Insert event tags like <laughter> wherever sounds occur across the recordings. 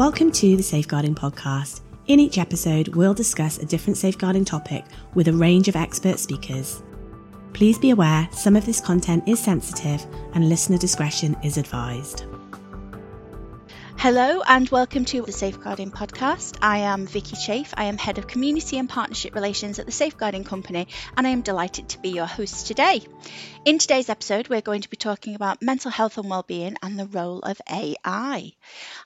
Welcome to the Safeguarding Podcast. In each episode, we'll discuss a different safeguarding topic with a range of expert speakers. Please be aware some of this content is sensitive and listener discretion is advised. Hello and welcome to the Safeguarding Podcast. I am Vicky Chafe. I am Head of Community and Partnership Relations at the Safeguarding Company, and I am delighted to be your host today. In today's episode, we're going to be talking about mental health and well-being and the role of AI.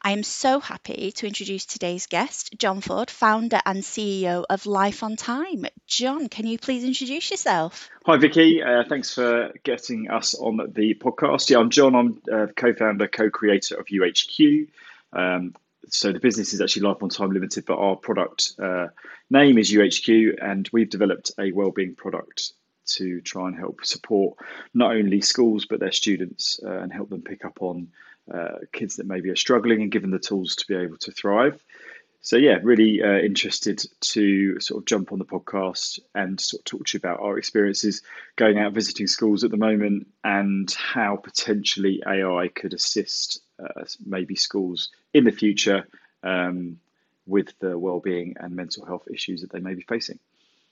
I am so happy to introduce today's guest, Jon Ford, founder and CEO of Life on Time. Jon, can you please introduce yourself? Hi, Vicky. Uh, thanks for getting us on the podcast. Yeah, I'm Jon. I'm uh, co-founder, co-creator of YouHQ. Um, so the business is actually Life on Time Limited, but our product uh, name is YouHQ, and we've developed a wellbeing product to try and help support not only schools but their students uh, and help them pick up on uh, kids that maybe are struggling and given the tools to be able to thrive. So yeah, really uh, interested to sort of jump on the podcast and sort of talk to you about our experiences going out visiting schools at the moment and how potentially AI could assist maybe schools in the future um, with the well-being and mental health issues that they may be facing.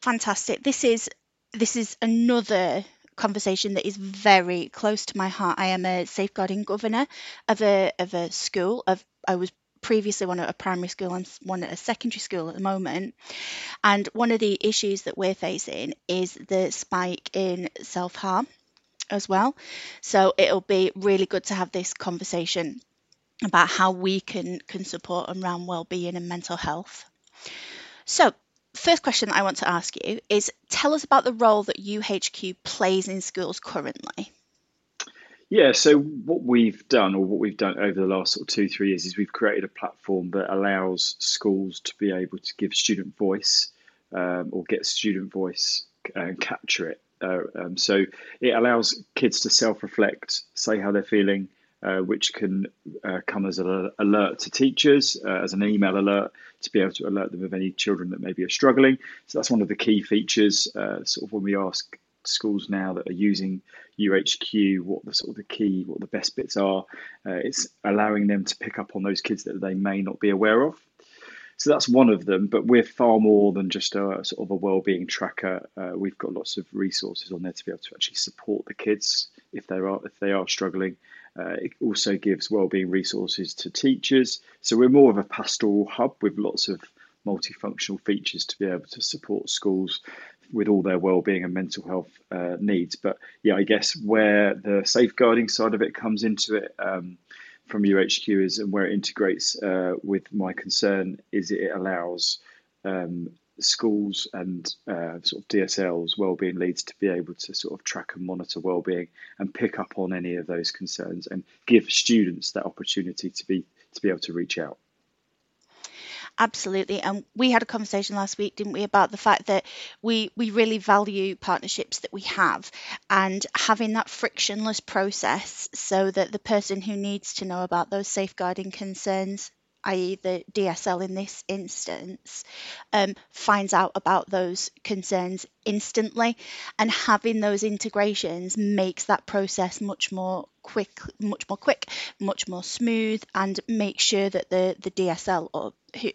Fantastic. This is this is another conversation that is very close to my heart. I am a safeguarding governor of a of a school. Of I was previously one at a primary school and one at a secondary school at the moment. And one of the issues that we're facing is the spike in self harm as well. So it'll be really good to have this conversation about how we can can support around well-being and mental health. So first question I want to ask you is tell us about the role that YouHQ plays in schools currently. Yeah, so what we've done, or what we've done over the last sort of two, three years, is we've created a platform that allows schools to be able to give student voice um, or get student voice and capture it. Uh, um, so it allows kids to self reflect, say how they're feeling, uh, which can uh, come as an alert to teachers, uh, as an email alert to be able to alert them of any children that maybe are struggling. So that's one of the key features. Uh, sort of when we ask schools now that are using YouHQ, what the sort of the key, what the best bits are, uh, it's allowing them to pick up on those kids that they may not be aware of. So that's one of them, but we're far more than just a sort of a well-being tracker. Uh, we've got lots of resources on there to be able to actually support the kids if they are if they are struggling. Uh, it also gives wellbeing resources to teachers. So we're more of a pastoral hub with lots of multifunctional features to be able to support schools with all their well-being and mental health uh, needs. But yeah, I guess where the safeguarding side of it comes into it um, from YouHQ is and where it integrates uh, with MyConcern is it allows um, schools and uh, sort of DSLs, wellbeing leads to be able to sort of track and monitor wellbeing and pick up on any of those concerns and give students that opportunity to be to be able to reach out. Absolutely. And we had a conversation last week, didn't we, about the fact that we, we really value partnerships that we have and having that frictionless process so that the person who needs to know about those safeguarding concerns i.e., the DSL in this instance, um, finds out about those concerns instantly, and having those integrations makes that process much more quick, much more quick, much more smooth, and make sure that the the DSL or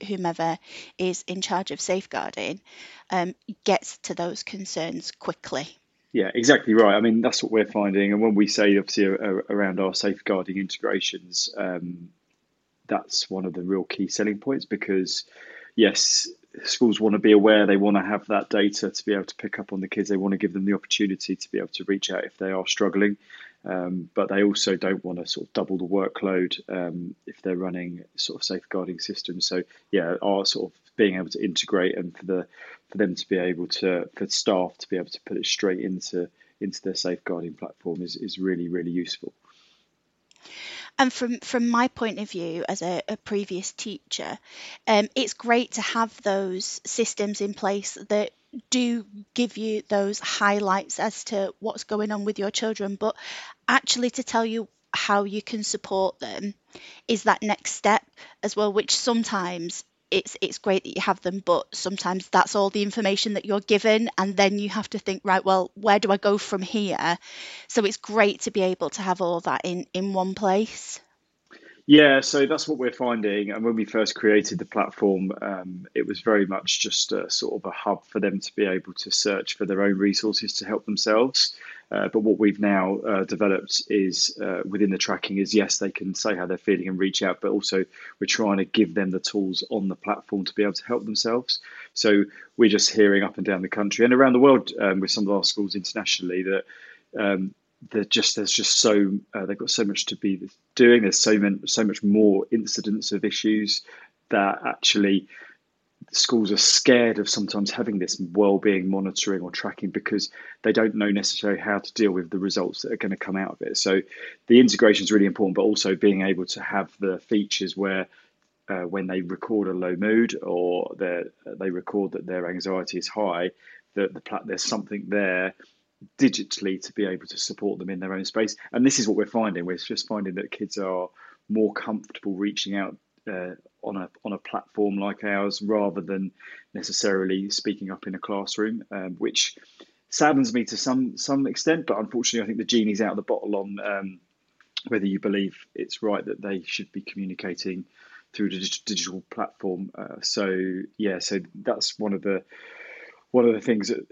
whomever is in charge of safeguarding um, gets to those concerns quickly. Yeah, exactly right. I mean, that's what we're finding. And when we say, obviously, around our safeguarding integrations, um, that's one of the real key selling points because yes schools want to be aware they want to have that data to be able to pick up on the kids they want to give them the opportunity to be able to reach out if they are struggling um, but they also don't want to sort of double the workload um, if they're running sort of safeguarding systems. So yeah are sort of being able to integrate and for the for them to be able to for staff to be able to put it straight into into their safeguarding platform is, is really really useful and from from my point of view as a, a previous teacher, um, it's great to have those systems in place that do give you those highlights as to what's going on with your children, but actually to tell you how you can support them is that next step as well, which sometimes it's it's great that you have them but sometimes that's all the information that you're given and then you have to think right well where do i go from here so it's great to be able to have all that in in one place Yeah, so that's what we're finding. And when we first created the platform, um, it was very much just a sort of a hub for them to be able to search for their own resources to help themselves. Uh, but what we've now uh, developed is uh, within the tracking is yes, they can say how they're feeling and reach out, but also we're trying to give them the tools on the platform to be able to help themselves. So we're just hearing up and down the country and around the world um, with some of our schools internationally that um, just there's just so uh, they've got so much to be doing. There's so many, so much more incidents of issues that actually schools are scared of sometimes having this well-being monitoring or tracking because they don't know necessarily how to deal with the results that are going to come out of it. So the integration is really important, but also being able to have the features where uh, when they record a low mood or they record that their anxiety is high, that the, there's something there digitally to be able to support them in their own space. And this is what we're finding. We're just finding that kids are more comfortable reaching out uh, on a on a platform like ours rather than necessarily speaking up in a classroom, um, which saddens me to some some extent. But unfortunately, I think the genie's out of the bottle on um, whether you believe it's right that they should be communicating through a digital platform. Uh, so yeah, so that's one of the one of the things that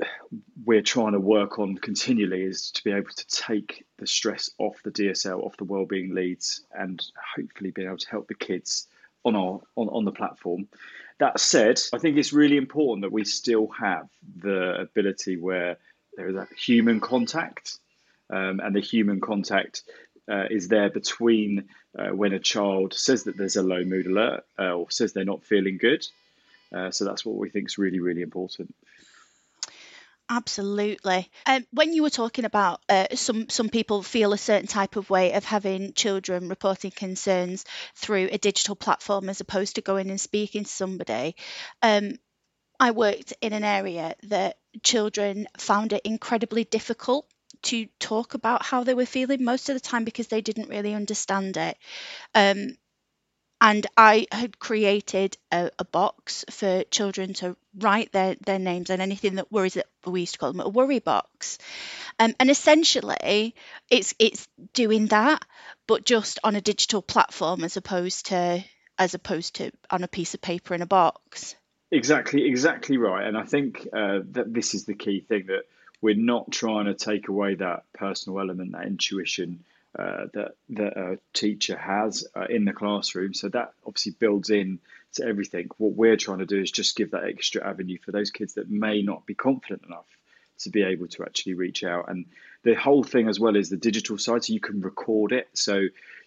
we're trying to work on continually is to be able to take the stress off the DSL, off the wellbeing leads, and hopefully be able to help the kids on our on, on the platform. That said, I think it's really important that we still have the ability where there is that human contact, um, and the human contact uh, is there between uh, when a child says that there's a low mood alert uh, or says they're not feeling good. Uh, so that's what we think is really, really important. Absolutely. Um, when you were talking about uh, some some people feel a certain type of way of having children reporting concerns through a digital platform as opposed to going and speaking to somebody, um, I worked in an area that children found it incredibly difficult to talk about how they were feeling most of the time because they didn't really understand it. Um, and I had created a, a, box for children to write their, their names and anything that worries that we used to call them a worry box. Um, and essentially it's it's doing that, but just on a digital platform as opposed to as opposed to on a piece of paper in a box. Exactly, exactly right. And I think uh, that this is the key thing that we're not trying to take away that personal element, that intuition uh, that that a teacher has uh, in the classroom. So that obviously builds in to everything. What we're trying to do is just give that extra avenue for those kids that may not be confident enough to be able to actually reach out. And the whole thing as well is the digital side, so you can record it. So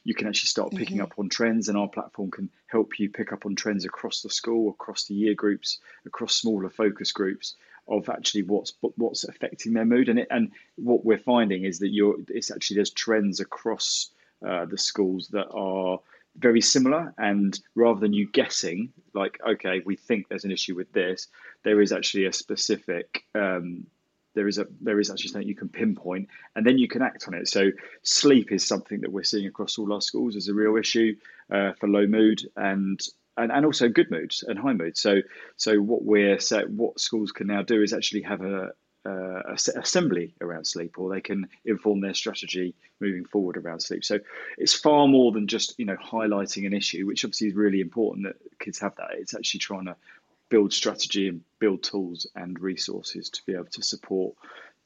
you can actually start picking mm-hmm. up on trends, and our platform can help you pick up on trends across the school, across the year groups, across smaller focus groups of actually what's what's affecting their mood. And it, and what we're finding is that you're it's actually there's trends across uh, the schools that are very similar. And rather than you guessing like okay we think there's an issue with this there is actually a specific um, there is a there is actually something you can pinpoint and then you can act on it. So sleep is something that we're seeing across all our schools as a real issue uh, for low mood. And and, and also good moods and high moods. So so what we're so what schools can now do is actually have a, assembly around sleep, or they can inform their strategy moving forward around sleep. So it's far more than just you know highlighting an issue, which obviously is really important that kids have that. It's actually trying to build strategy and build tools and resources to be able to support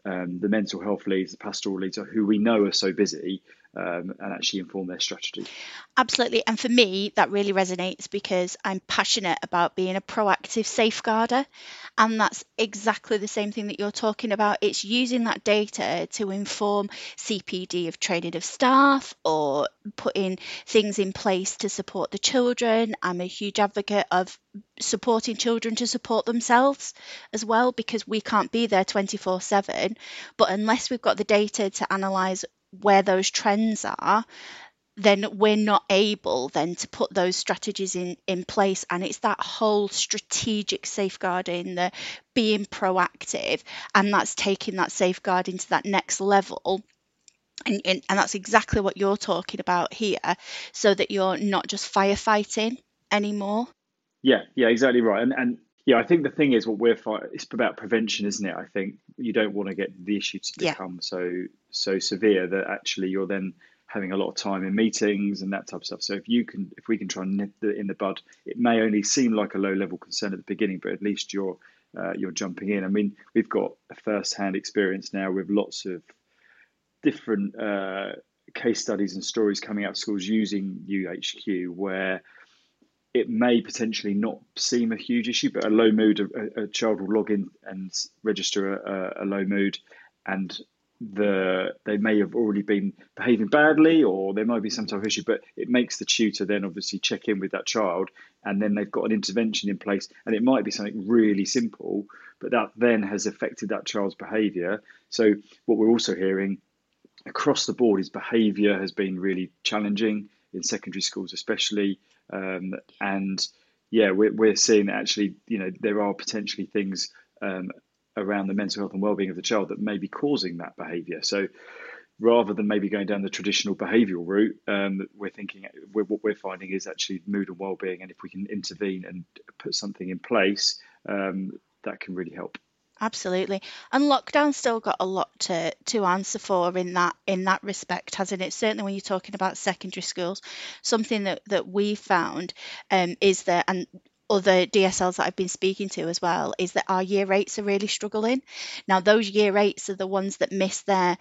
um, the mental health leads, the pastoral leads, who we know are so busy, um, and actually inform their strategy. Absolutely. And for me, that really resonates because I'm passionate about being a proactive safeguarder. And that's exactly the same thing that you're talking about. It's using that data to inform CPD of training of staff or putting things in place to support the children. I'm a huge advocate of supporting children to support themselves as well because we can't be there 24 7 but unless we've got the data to analyze where those trends are then we're not able then to put those strategies in in place. And it's that whole strategic safeguarding the being proactive and that's taking that safeguarding to that next level. And, and, and that's exactly what you're talking about here so that you're not just firefighting anymore. Yeah yeah exactly right. And and yeah, I think the thing is what we're fighting. It's about prevention, isn't it? I think you don't want to get the issue to become yeah. so so severe that actually you're then having a lot of time in meetings and that type of stuff. So if you can, if we can try and nip it in the bud, it may only seem like a low level concern at the beginning, but at least you're uh, you're jumping in. I mean, we've got a first hand experience now with lots of different uh, case studies and stories coming out of schools using YouHQ where it may potentially not seem a huge issue, but a low mood, a, a child will log in and register a, a, low mood, and the they may have already been behaving badly, or there might be some type of issue. But it makes the tutor then obviously check in with that child, and then they've got an intervention in place, and it might be something really simple, but that then has affected that child's behaviour. So what we're also hearing across the board is behaviour has been really challenging in secondary schools, especially. Um, and yeah, we're, we're seeing that actually, you know, there are potentially things um, around the mental health and well-being of the child that may be causing that behaviour. So rather than maybe going down the traditional behavioural route, um, we're thinking we're, what we're finding is actually mood and well-being, and if we can intervene and put something in place, um, that can really help. Absolutely. And lockdown still got a lot to, to answer for in that in that respect, hasn't it? Certainly when you're talking about secondary schools, something that, that we found um, is that and other DSLs that I've been speaking to as well is that our year eights are really struggling. Now those year eights are the ones that miss their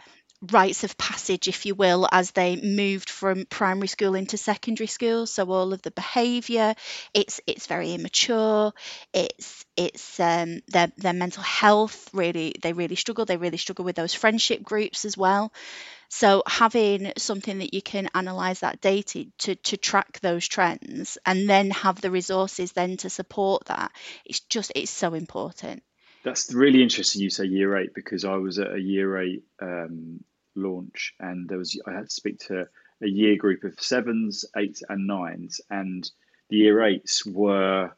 rites of passage, if you will, as they moved from primary school into secondary school. So all of the behaviour, it's it's very immature. It's it's um, their their mental health really they really struggle. They really struggle with those friendship groups as well. So having something that you can analyze that data to, to track those trends and then have the resources then to support that, it's just it's so important. That's really interesting. You say year eight because I was at a year eight um, launch, and there was I had to speak to a year group of sevens, eights, and nines, and the year eights were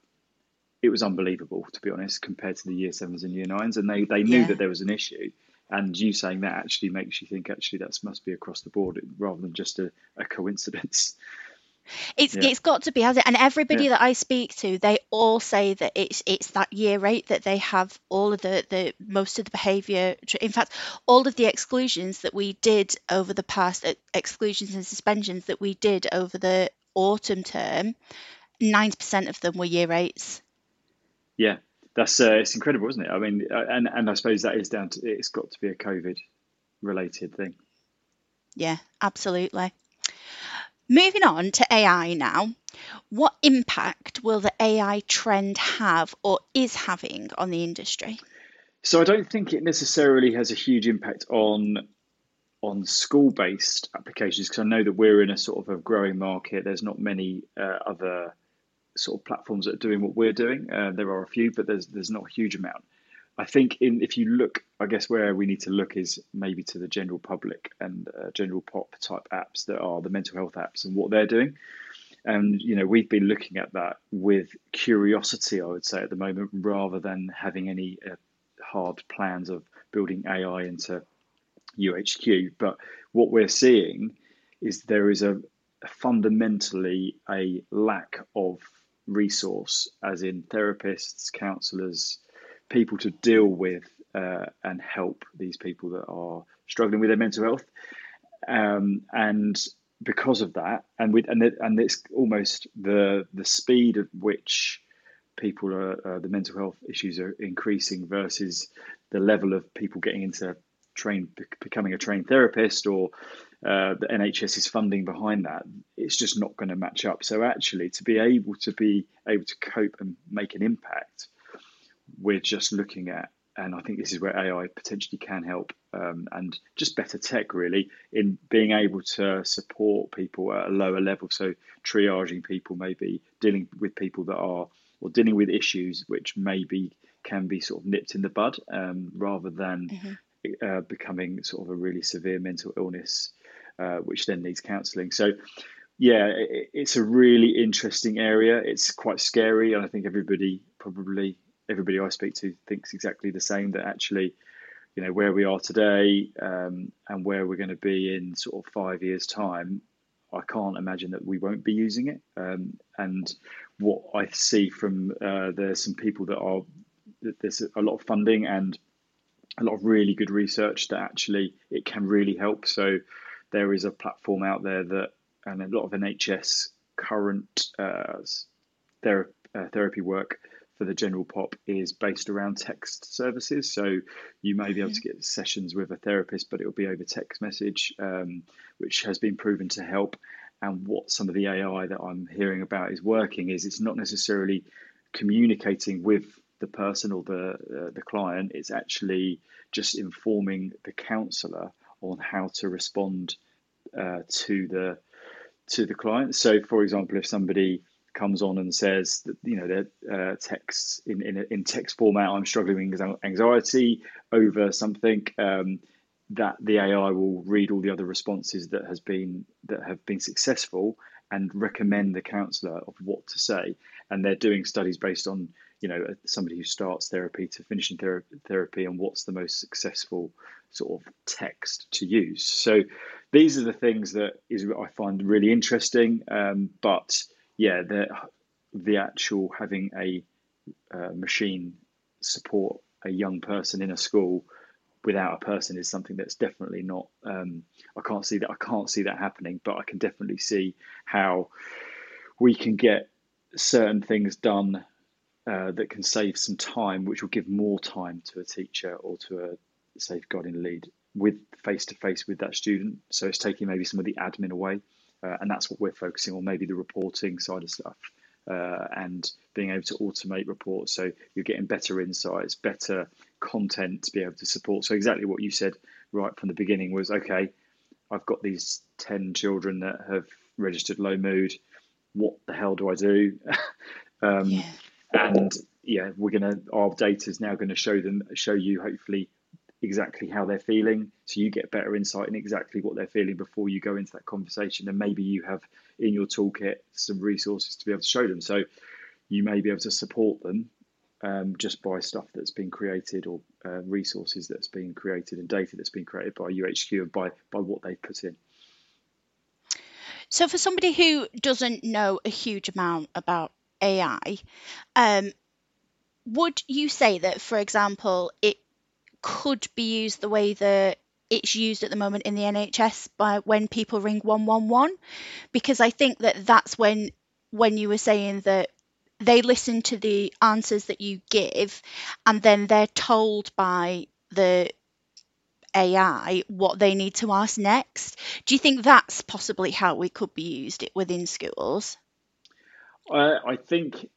it was unbelievable to be honest compared to the year sevens and year nines, and they they knew yeah. that there was an issue. And you saying that actually makes you think actually that must be across the board rather than just a, a coincidence. It's yeah. it's got to be, has it? And everybody yeah. that I speak to, they all say that it's it's that year eight that they have all of the the most of the behaviour. In fact, all of the exclusions that we did over the past exclusions and suspensions that we did over the autumn term, ninety percent of them were year eights. Yeah, that's uh, it's incredible, isn't it? I mean, uh, and and I suppose that is down to it's got to be a COVID related thing. Yeah, absolutely. Moving on to AI now, what impact will the AI trend have or is having on the industry? So I don't think it necessarily has a huge impact on on school-based applications because I know that we're in a sort of a growing market. There's not many uh, other sort of platforms that are doing what we're doing. Uh, there are a few, but there's there's not a huge amount. I think in if you look, I guess where we need to look is maybe to the general public and uh, general pop type apps that are the mental health apps and what they're doing. And you know we've been looking at that with curiosity, I would say at the moment, rather than having any uh, hard plans of building AI into YouHQ. But what we're seeing is there is a, fundamentally a lack of resource, as in therapists, counsellors, people to deal with uh, and help these people that are struggling with their mental health. Um, and because of that, and with and and it's almost the the speed at which people are uh, the mental health issues are increasing versus the level of people getting into train becoming a trained therapist or uh, the NHS is funding behind that, it's just not going to match up. So actually, to be able to be able to cope and make an impact, we're just looking at, and I think this is where AI potentially can help, um, and just better tech really in being able to support people at a lower level. So triaging people, maybe dealing with people that are or dealing with issues which maybe can be sort of nipped in the bud, um, rather than mm-hmm. uh, becoming sort of a really severe mental illness, uh, which then needs counselling. So yeah, it's a really interesting area. It's quite scary, and I think everybody probably everybody I speak to thinks exactly the same. That actually, you know, where we are today um, and where we're going to be in sort of five years' time, I can't imagine that we won't be using it. Um, and what I see from uh, there's some people that are there's a lot of funding and a lot of really good research that actually it can really help. So there is a platform out there that, and a lot of NHS current uh, uh, therapy work for the general pop is based around text services. So you may be able to mm-hmm. get sessions with a therapist, but it will be over text message, um, which has been proven to help. And what some of the AI that I'm hearing about is working is it's not necessarily communicating with the person or the uh, the client. It's actually just informing the counsellor on how to respond uh, to the to the client. So, for example, if somebody comes on and says that you know their uh, texts in, in in text format, I'm struggling with anxiety over something. Um, that the AI will read all the other responses that has been that have been successful and recommend the counsellor of what to say. And they're doing studies based on you know somebody who starts therapy to finishing ther- therapy and what's the most successful sort of text to use. So these are the things that is I find really interesting. Um, but yeah, the the actual having a uh, machine support a young person in a school without a person is something that's definitely not. Um, I can't see that. I can't see that happening, but I can definitely see how we can get certain things done uh, that can save some time, which will give more time to a teacher or to a safeguarding lead with face to face with that student. So it's taking maybe some of the admin away, uh, and that's what we're focusing on, maybe the reporting side of stuff. Uh, and being able to automate reports so you're getting better insights, better content to be able to support. So exactly what you said right from the beginning was okay. I've got these ten children that have registered low mood. What the hell do I do? <laughs> um, yeah. And yeah, we're gonna our data is now going to show them show you hopefully exactly how they're feeling so you get better insight in exactly what they're feeling before you go into that conversation and maybe you have in your toolkit some resources to be able to show them so you may be able to support them um, just by stuff that's been created or uh, resources that's been created and data that's been created by YouHQ and by by what they've put in. So, for somebody who doesn't know a huge amount about AI, um, would you say that, for example, it could be used the way that it's used at the moment in the NHS by when people ring 111? Because I think that that's when when you were saying that they listen to the answers that you give and then they're told by the AI what they need to ask next. Do you think that's possibly how we could be used within schools? I, I think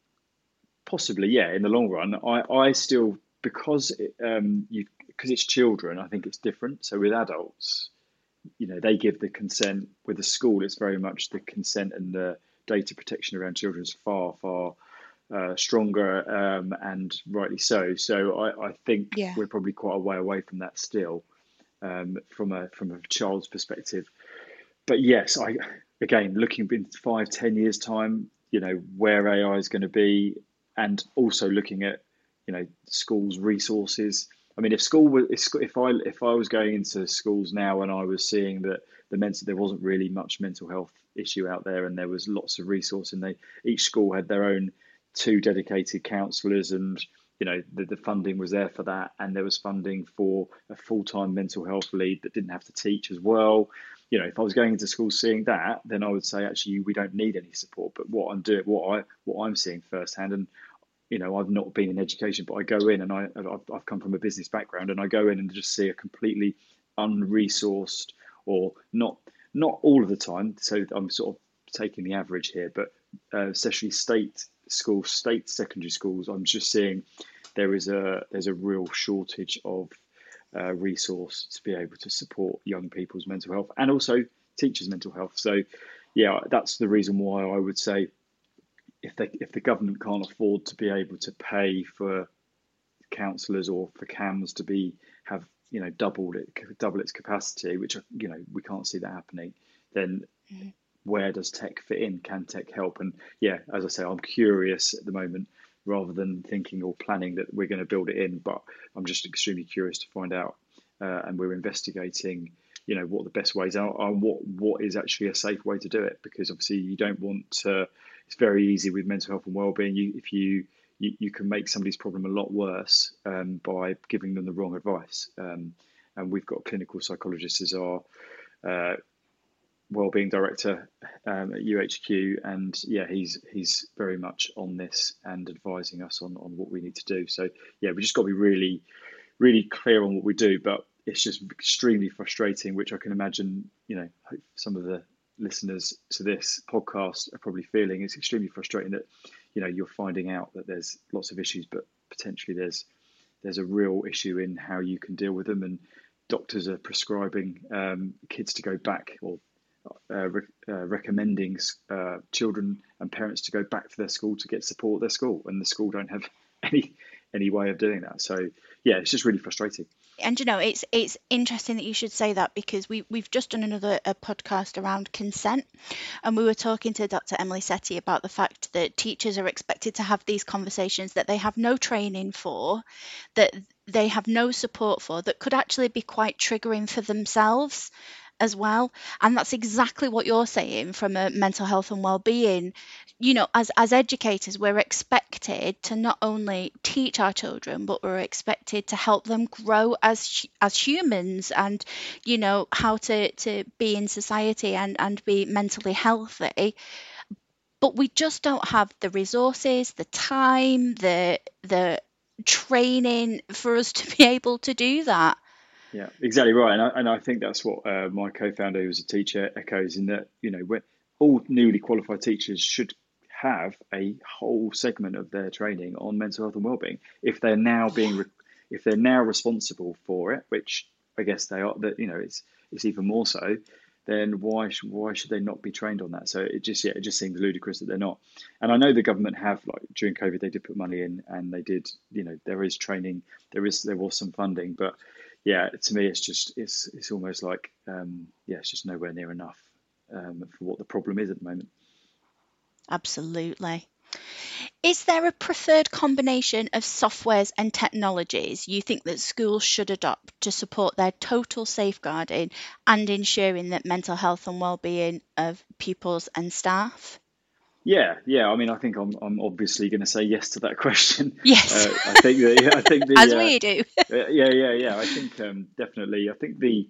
possibly, yeah. In the long run, I, I still because um, you because it's children. I think it's different. So with adults, you know, they give the consent. With the school, it's very much the consent and the data protection around children is far far uh, stronger, um, and rightly so. So I, I think yeah. we're probably quite a way away from that still, um, from a from a child's perspective. But yes, I again looking in five, ten years time, you know where AI is going to be, and also looking at you know schools' resources. I mean, if school was if I if I was going into schools now and I was seeing that the mental there wasn't really much mental health issue out there and there was lots of resource and they each school had their own two dedicated counsellors and you know the, the funding was there for that and there was funding for a full-time mental health lead that didn't have to teach as well. You know if i was going into school seeing that then i would say actually we don't need any support but what i'm doing what i what i'm seeing firsthand and you know i've not been in education but i go in and i i've, I've come from a business background and i go in and just see a completely unresourced or not not all of the time so i'm sort of taking the average here but uh, especially state schools, state secondary schools, I'm just seeing there is a there's a real shortage of uh, resource to be able to support young people's mental health and also teachers' mental health. So, yeah, that's the reason why I would say if they if the government can't afford to be able to pay for counsellors or for CAMHS to be have you know doubled it double its capacity, which you know we can't see that happening, then. Mm-hmm where does tech fit in? Can tech help? And yeah, as I say, I'm curious at the moment rather than thinking or planning that we're going to build it in. But I'm just extremely curious to find out, uh, and we're investigating, you know, what the best ways are and what what is actually a safe way to do it. Because obviously, you don't want to. It's very easy with mental health and well-being. You if you you, you can make somebody's problem a lot worse um, by giving them the wrong advice. Um, and we've got clinical psychologists as our uh, wellbeing director um, at YouHQ, and yeah, he's he's very much on this and advising us on on what we need to do. So yeah, we just got to be really really clear on what we do, but it's just extremely frustrating, which I can imagine you know some of the listeners to this podcast are probably feeling. It's extremely frustrating that you know you're finding out that there's lots of issues, but potentially there's there's a real issue in how you can deal with them and doctors are prescribing um, kids to go back or uh, re- uh, recommending uh, children and parents to go back to their school to get support at their school, and the school don't have <laughs> any any way of doing that. So yeah, it's just really frustrating. And you know, it's it's interesting that you should say that because we we've just done another podcast around consent, and we were talking to Dr. Emily Setty about the fact that teachers are expected to have these conversations that they have no training for, that they have no support for, that could actually be quite triggering for themselves as well. And that's exactly what you're saying from a mental health and well-being. You know as as educators we're expected to not only teach our children but we're expected to help them grow as as humans and you know how to to be in society and and be mentally healthy. But we just don't have the resources the time the the training for us to be able to do that yeah, exactly right, and I, and I think that's what uh, my co-founder, who was a teacher, echoes in that you know all newly qualified teachers should have a whole segment of their training on mental health and well-being if they're now being if they're now responsible for it, which I guess they are. That you know it's it's even more so. Then why why should they not be trained on that? So it just yeah it just seems ludicrous that they're not. And I know the government have like during COVID they did put money in and they did you know there is training there is there was some funding but yeah, to me, it's just it's it's almost like um, yeah, it's just nowhere near enough um, for what the problem is at the moment. Absolutely. Is there a preferred combination of softwares and technologies you think that schools should adopt to support their total safeguarding and ensuring that mental health and well-being of pupils and staff? Yeah, yeah. I mean, I think I'm, I'm obviously going to say yes to that <laughs> question. Yes. Uh, I think that. I think the, <laughs> as uh, we do. <laughs> uh, yeah, yeah, yeah. I think um, definitely. I think the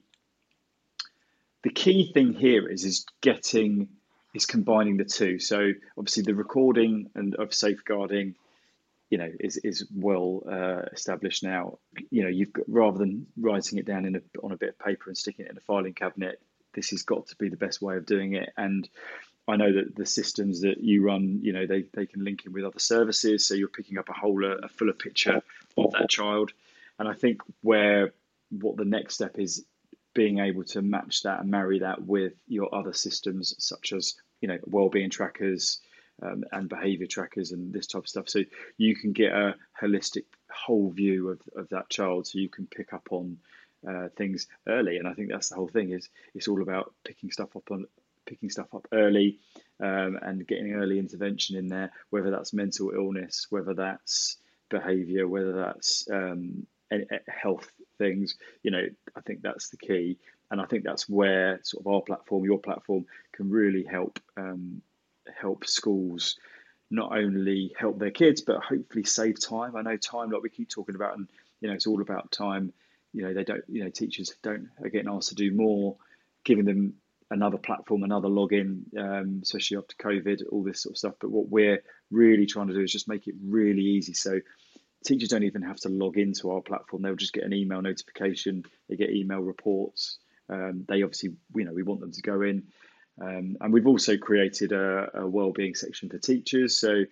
the key thing here is is getting is combining the two. So obviously the recording and of safeguarding, you know, is is well uh, established now. You know, you've got rather than writing it down in a, on a bit of paper and sticking it in a filing cabinet, this has got to be the best way of doing it. And I know that the systems that you run, you know, they, they can link in with other services. So you're picking up a whole, a fuller picture of that child. And I think where what the next step is being able to match that and marry that with your other systems, such as, you know, well-being trackers um, and behavior trackers and this type of stuff. So you can get a holistic whole view of, of that child. So you can pick up on uh, things early. And I think that's the whole thing is it's all about picking stuff up on picking stuff up early um, and getting early intervention in there, whether that's mental illness, whether that's behavior, whether that's um, health things. You know, I think that's the key. And I think that's where sort of our platform, your platform, can really help um, help schools not only help their kids but hopefully save time. I know time, like we keep talking about, and you know, it's all about time. You know, they don't. You know, teachers don't are getting asked to do more, giving them another platform, another login, um, especially after COVID, all this sort of stuff. But what we're really trying to do is just make it really easy. So teachers don't even have to log into our platform. They'll just get an email notification. They get email reports. Um, they obviously, you know, we want them to go in. Um, and we've also created a, a well-being section for teachers. So,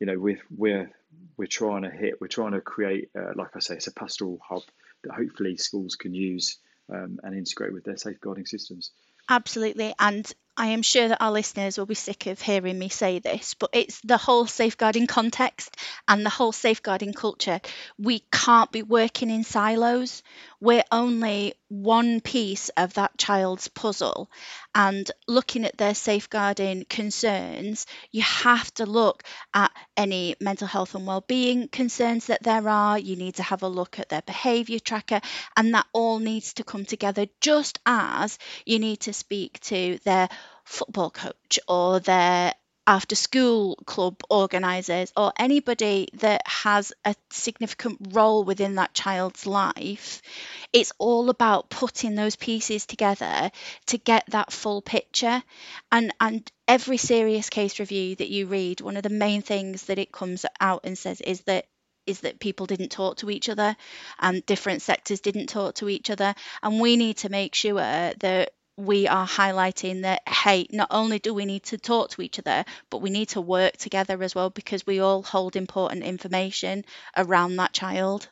you know, we're we're we're trying to hit. We're trying to create, uh, like I say, it's a pastoral hub that hopefully schools can use um, and integrate with their safeguarding systems. Absolutely. And I am sure that our listeners will be sick of hearing me say this, but it's the whole safeguarding context and the whole safeguarding culture. We can't be working in silos. We're only one piece of that child's puzzle. And looking at their safeguarding concerns, you have to look at any mental health and well-being concerns that there are. You need to have a look at their behaviour tracker, and that all needs to come together just as you need to speak to their football coach or their after school club organisers or anybody that has a significant role within that child's life, it's all about putting those pieces together to get that full picture. And and every serious case review that you read, one of the main things that it comes out and says is that is that people didn't talk to each other and different sectors didn't talk to each other and we need to make sure that we are highlighting that hey not only do we need to talk to each other but we need to work together as well because we all hold important information around that child.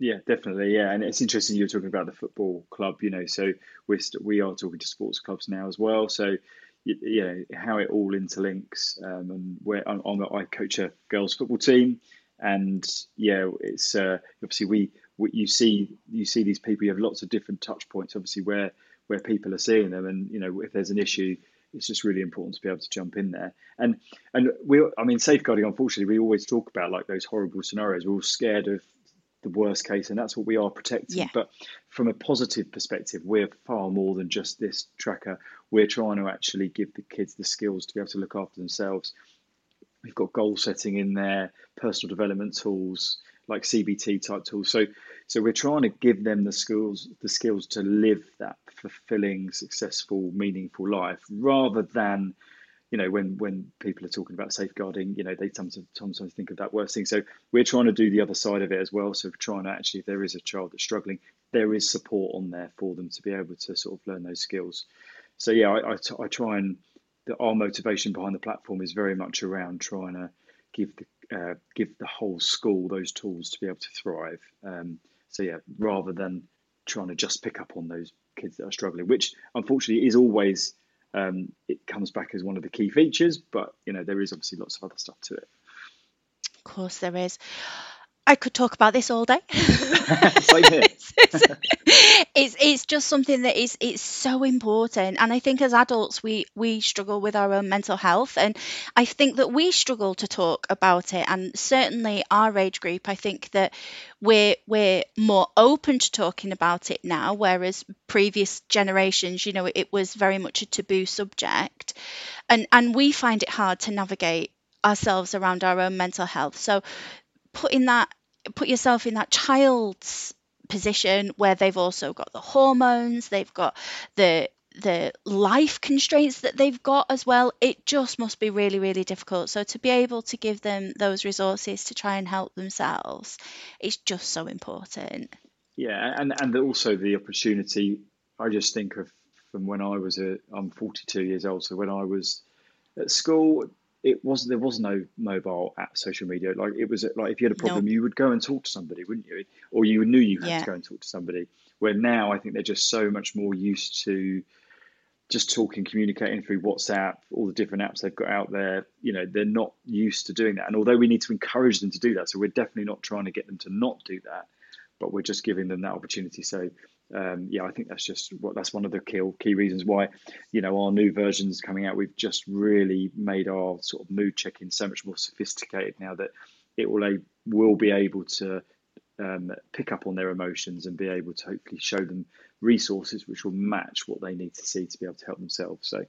Yeah definitely. Yeah and it's interesting you're talking about the football club you know so we're st- we are talking to sports clubs now as well. So you know how it all interlinks um, and where I'm, I'm, i coach a girls football team and yeah it's uh, obviously we, we you see you see these people you have lots of different touch points obviously where where people are seeing them, and you know if there's an issue, it's just really important to be able to jump in there. And and we, I mean, safeguarding. Unfortunately, we always talk about like those horrible scenarios. We're all scared of the worst case, and that's what we are protecting. Yeah. But from a positive perspective, we're far more than just this tracker. We're trying to actually give the kids the skills to be able to look after themselves. We've got goal setting in there, personal development tools like CBT type tools. So so we're trying to give them the skills the skills to live that fulfilling, successful, meaningful life, rather than you know when when people are talking about safeguarding, you know they sometimes sometimes think of that worst thing. So we're trying to do the other side of it as well. So trying to actually, if there is a child that's struggling, there is support on there for them to be able to sort of learn those skills. So yeah, I, I, I try and the, our motivation behind the platform is very much around trying to give the uh, give the whole school those tools to be able to thrive. Um, so yeah, rather than trying to just pick up on those kids that are struggling, which unfortunately is always um, it comes back as one of the key features, but you know there is obviously lots of other stuff to it. Of course, there is. I could talk about this all day. <laughs> <laughs> <laughs> It's it's just something that is it's so important. And i think as adults we we struggle with our own mental health. And i think that we struggle to talk about it. And certainly our age group i think that we're we're more open to talking about it now whereas previous generations you know it was very much a taboo subject. And and we find it hard to navigate ourselves around our own mental health. So putting that put yourself in that child's position where they've also got the hormones, they've got the the life constraints that they've got as well. It just must be really really difficult. So to be able to give them those resources to try and help themselves is just so important. Yeah and and also the opportunity i just think of from when i was a i'm 42 years old. So when i was at school it was there was no mobile app social media. Like it was like if you had a problem, you would go and talk to somebody, wouldn't you? Or you knew you had yeah. to go and talk to somebody. Where now I think they're just so much more used to just talking, communicating through WhatsApp, all the different apps they've got out there. You know, they're not used to doing that. And although we need to encourage them to do that, so we're definitely not trying to get them to not do that, but we're just giving them that opportunity. So um, yeah, I think that's just what that's one of the key key reasons why, you know, our new versions coming out. We've just really made our sort of mood check-in so much more sophisticated now that it will a, will be able to um, pick up on their emotions and be able to hopefully show them resources which will match what they need to see to be able to help themselves. So,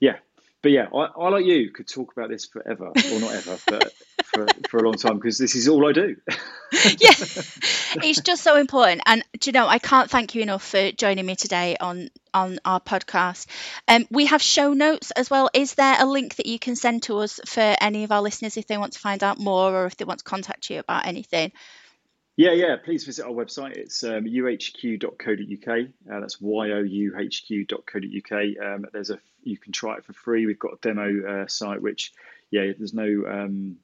yeah, but yeah, I, I like you could talk about this forever, or not ever, but for, for a long time because this is all I do. <laughs> yeah, it's just so important. And do you know, I can't thank you enough for joining me today on on our podcast. Um, we have show notes as well. Is there a link that you can send to us for any of our listeners if they want to find out more or if they want to contact you about anything? Yeah, yeah. Please visit our website. It's um, youhq.co.uk. Uh, that's y-o-u-h-q.co.uk. Um, there's a you can try it for free. We've got a demo uh, site, which yeah, there's no um,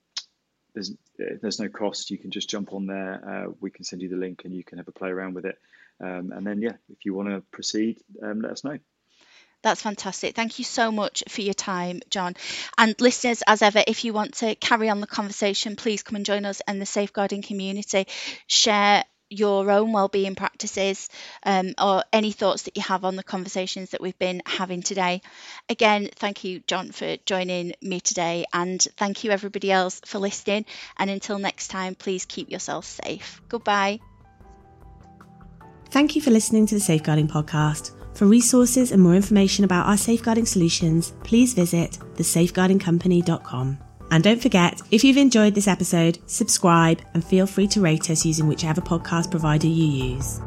there's there's no cost. You can just jump on there. Uh, we can send you the link, and you can have a play around with it. Um, and then yeah, if you want to proceed, um, let us know. That's fantastic. Thank you so much for your time, Jon. And listeners, as ever, if you want to carry on the conversation, please come and join us in the safeguarding community. Share your own well-being practices um, or any thoughts that you have on the conversations that we've been having today again thank you jon for joining me today and thank you everybody else for listening and until next time please keep yourself safe goodbye thank you for listening to the safeguarding podcast For resources and more information about our safeguarding solutions, please visit thesafeguardingcompany.com. And don't forget, if you've enjoyed this episode, subscribe and feel free to rate us using whichever podcast provider you use.